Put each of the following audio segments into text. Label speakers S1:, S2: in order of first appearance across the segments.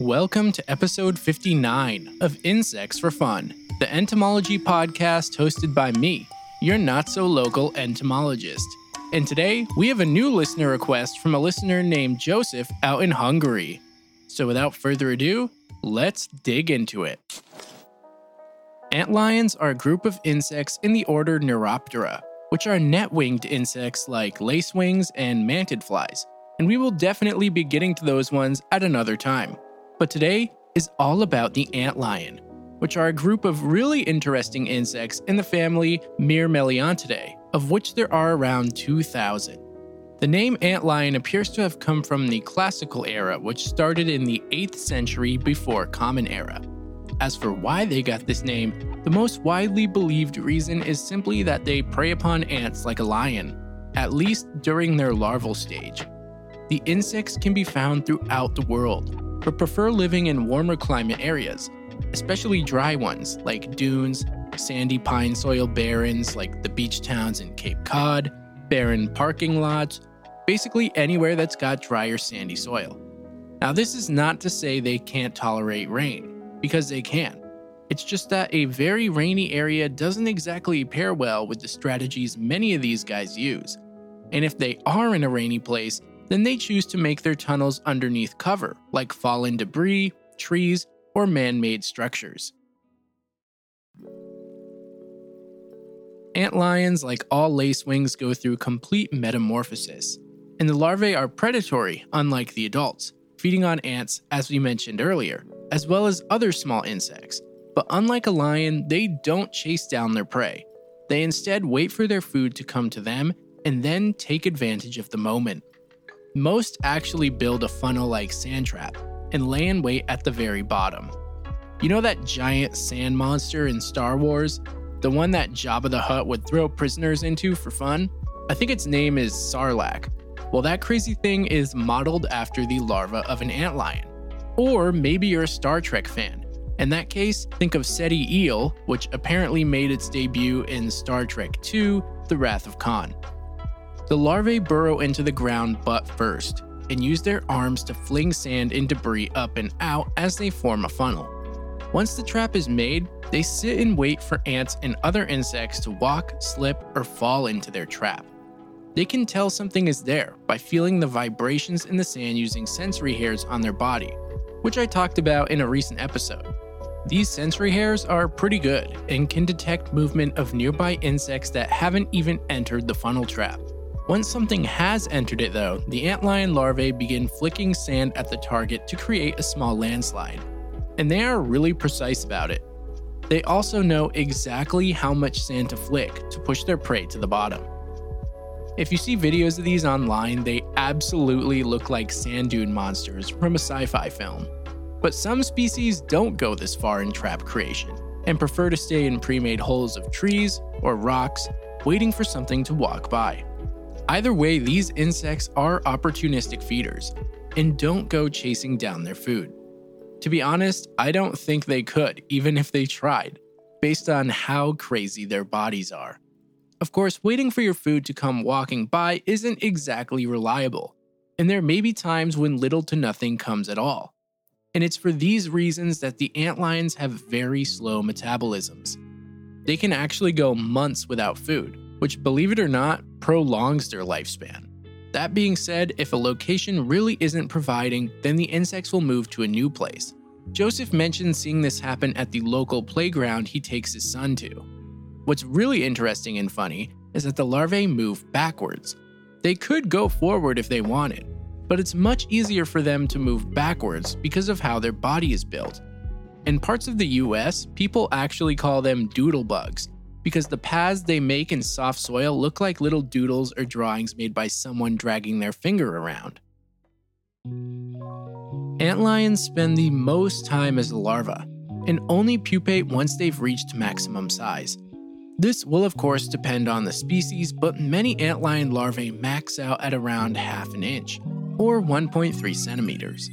S1: Welcome to episode 59 of Insects for Fun, the entomology podcast hosted by me, your not so local entomologist. And today, we have a new listener request from a listener named Joseph out in Hungary. So without further ado, let's dig into it. Antlions are a group of insects in the order Neuroptera, which are net winged insects like lacewings and mantid flies, and we will definitely be getting to those ones at another time. But today is all about the antlion, which are a group of really interesting insects in the family Myrmeleontidae, of which there are around 2,000. The name antlion appears to have come from the classical era, which started in the 8th century before Common Era. As for why they got this name, the most widely believed reason is simply that they prey upon ants like a lion, at least during their larval stage. The insects can be found throughout the world, but prefer living in warmer climate areas, especially dry ones like dunes, sandy pine soil barrens like the beach towns in Cape Cod, barren parking lots, basically anywhere that's got drier sandy soil. Now, this is not to say they can't tolerate rain because they can. It's just that a very rainy area doesn't exactly pair well with the strategies many of these guys use. And if they are in a rainy place, then they choose to make their tunnels underneath cover, like fallen debris, trees, or man made structures. Antlions, like all lacewings, go through complete metamorphosis, and the larvae are predatory, unlike the adults, feeding on ants, as we mentioned earlier, as well as other small insects. But unlike a lion, they don't chase down their prey. They instead wait for their food to come to them and then take advantage of the moment. Most actually build a funnel like sand trap and lay in wait at the very bottom. You know that giant sand monster in Star Wars? The one that Jabba the Hutt would throw prisoners into for fun? I think its name is Sarlacc. Well, that crazy thing is modeled after the larva of an antlion. Or maybe you're a Star Trek fan. In that case, think of Ceti eel, which apparently made its debut in Star Trek II The Wrath of Khan. The larvae burrow into the ground butt first and use their arms to fling sand and debris up and out as they form a funnel. Once the trap is made, they sit and wait for ants and other insects to walk, slip, or fall into their trap. They can tell something is there by feeling the vibrations in the sand using sensory hairs on their body, which I talked about in a recent episode. These sensory hairs are pretty good and can detect movement of nearby insects that haven't even entered the funnel trap. Once something has entered it, though, the antlion larvae begin flicking sand at the target to create a small landslide. And they are really precise about it. They also know exactly how much sand to flick to push their prey to the bottom. If you see videos of these online, they absolutely look like sand dune monsters from a sci fi film. But some species don't go this far in trap creation and prefer to stay in pre made holes of trees or rocks, waiting for something to walk by. Either way, these insects are opportunistic feeders and don't go chasing down their food. To be honest, I don't think they could, even if they tried, based on how crazy their bodies are. Of course, waiting for your food to come walking by isn't exactly reliable, and there may be times when little to nothing comes at all. And it's for these reasons that the antlions have very slow metabolisms. They can actually go months without food, which, believe it or not, prolongs their lifespan. That being said, if a location really isn't providing, then the insects will move to a new place. Joseph mentioned seeing this happen at the local playground he takes his son to. What's really interesting and funny is that the larvae move backwards. They could go forward if they wanted, but it's much easier for them to move backwards because of how their body is built. In parts of the US, people actually call them doodle bugs because the paths they make in soft soil look like little doodles or drawings made by someone dragging their finger around. Antlions spend the most time as a larva and only pupate once they've reached maximum size. This will, of course, depend on the species, but many antlion larvae max out at around half an inch, or 1.3 centimeters.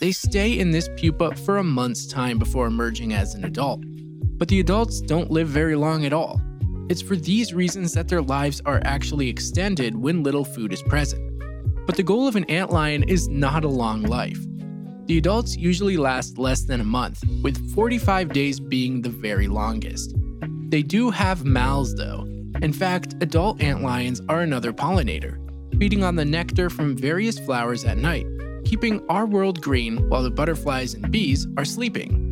S1: They stay in this pupa for a month's time before emerging as an adult, but the adults don't live very long at all. It's for these reasons that their lives are actually extended when little food is present. But the goal of an antlion is not a long life. The adults usually last less than a month, with 45 days being the very longest. They do have mouths though. In fact, adult antlions are another pollinator, feeding on the nectar from various flowers at night, keeping our world green while the butterflies and bees are sleeping.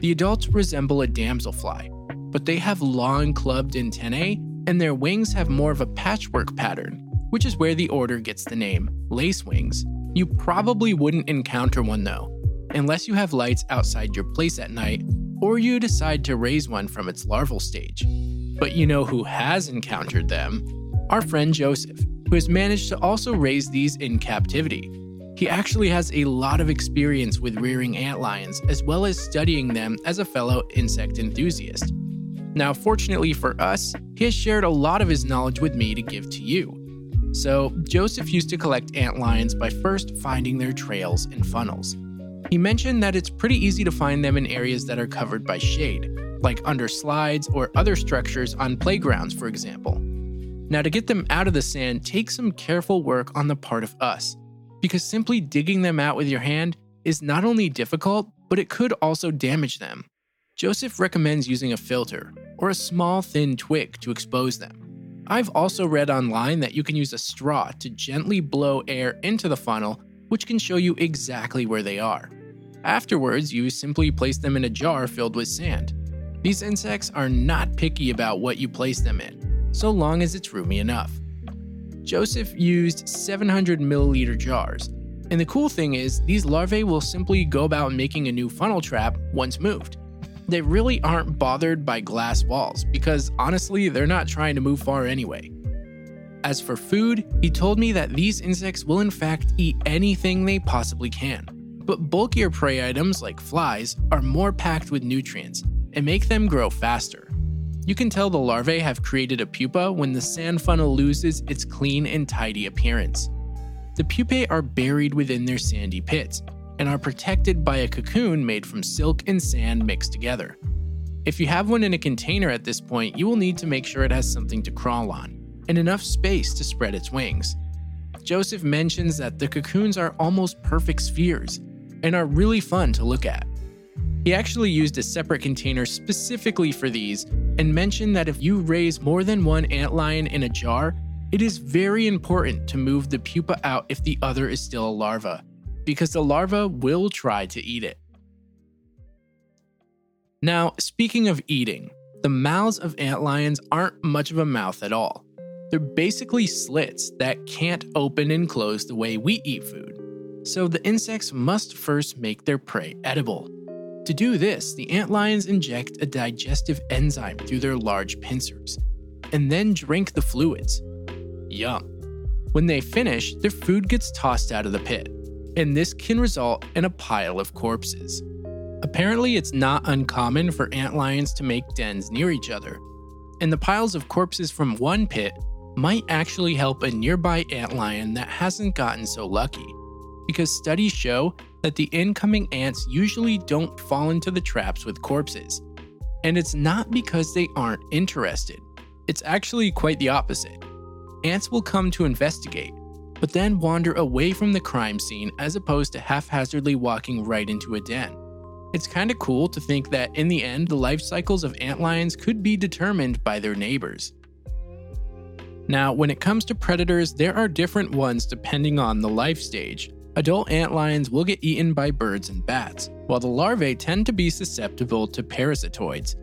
S1: The adults resemble a damselfly, but they have long clubbed antennae and their wings have more of a patchwork pattern, which is where the order gets the name lacewings. You probably wouldn't encounter one though, unless you have lights outside your place at night or you decide to raise one from its larval stage. But you know who has encountered them? Our friend Joseph, who has managed to also raise these in captivity. He actually has a lot of experience with rearing antlions, as well as studying them as a fellow insect enthusiast. Now, fortunately for us, he has shared a lot of his knowledge with me to give to you. So, Joseph used to collect antlions by first finding their trails and funnels. He mentioned that it's pretty easy to find them in areas that are covered by shade, like under slides or other structures on playgrounds, for example. Now, to get them out of the sand takes some careful work on the part of us, because simply digging them out with your hand is not only difficult, but it could also damage them. Joseph recommends using a filter or a small thin twig to expose them. I've also read online that you can use a straw to gently blow air into the funnel, which can show you exactly where they are. Afterwards, you simply place them in a jar filled with sand. These insects are not picky about what you place them in, so long as it's roomy enough. Joseph used 700 milliliter jars, and the cool thing is, these larvae will simply go about making a new funnel trap once moved. They really aren't bothered by glass walls because honestly, they're not trying to move far anyway. As for food, he told me that these insects will in fact eat anything they possibly can. But bulkier prey items like flies are more packed with nutrients and make them grow faster. You can tell the larvae have created a pupa when the sand funnel loses its clean and tidy appearance. The pupae are buried within their sandy pits and are protected by a cocoon made from silk and sand mixed together. If you have one in a container at this point, you will need to make sure it has something to crawl on and enough space to spread its wings. Joseph mentions that the cocoons are almost perfect spheres, and are really fun to look at. He actually used a separate container specifically for these and mentioned that if you raise more than one antlion in a jar, it is very important to move the pupa out if the other is still a larva, because the larva will try to eat it. Now, speaking of eating, the mouths of antlions aren't much of a mouth at all. They're basically slits that can't open and close the way we eat food so the insects must first make their prey edible. To do this, the antlions inject a digestive enzyme through their large pincers, and then drink the fluids. Yum. When they finish, their food gets tossed out of the pit, and this can result in a pile of corpses. Apparently, it's not uncommon for antlions to make dens near each other, and the piles of corpses from one pit might actually help a nearby antlion that hasn't gotten so lucky because studies show that the incoming ants usually don't fall into the traps with corpses. And it's not because they aren't interested, it's actually quite the opposite. Ants will come to investigate, but then wander away from the crime scene as opposed to haphazardly walking right into a den. It's kind of cool to think that in the end, the life cycles of antlions could be determined by their neighbors. Now, when it comes to predators, there are different ones depending on the life stage. Adult antlions will get eaten by birds and bats, while the larvae tend to be susceptible to parasitoids.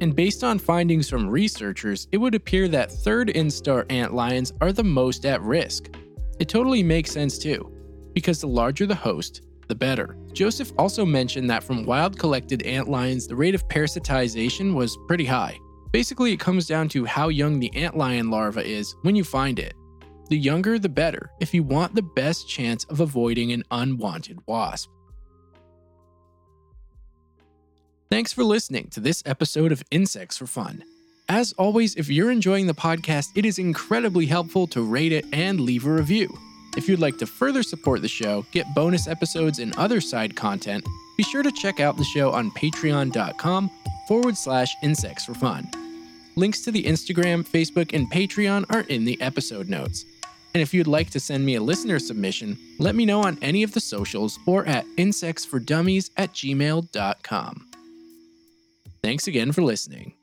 S1: And based on findings from researchers, it would appear that third instar antlions are the most at risk. It totally makes sense too, because the larger the host, the better. Joseph also mentioned that from wild collected antlions, the rate of parasitization was pretty high. Basically, it comes down to how young the antlion larva is when you find it. The younger, the better, if you want the best chance of avoiding an unwanted wasp. Thanks for listening to this episode of Insects for Fun. As always, if you're enjoying the podcast, it is incredibly helpful to rate it and leave a review. If you'd like to further support the show, get bonus episodes and other side content, be sure to check out the show on patreon.com forward slash insects for fun. Links to the Instagram, Facebook, and Patreon are in the episode notes. And if you'd like to send me a listener submission, let me know on any of the socials or at insectsfordummies at gmail.com. Thanks again for listening.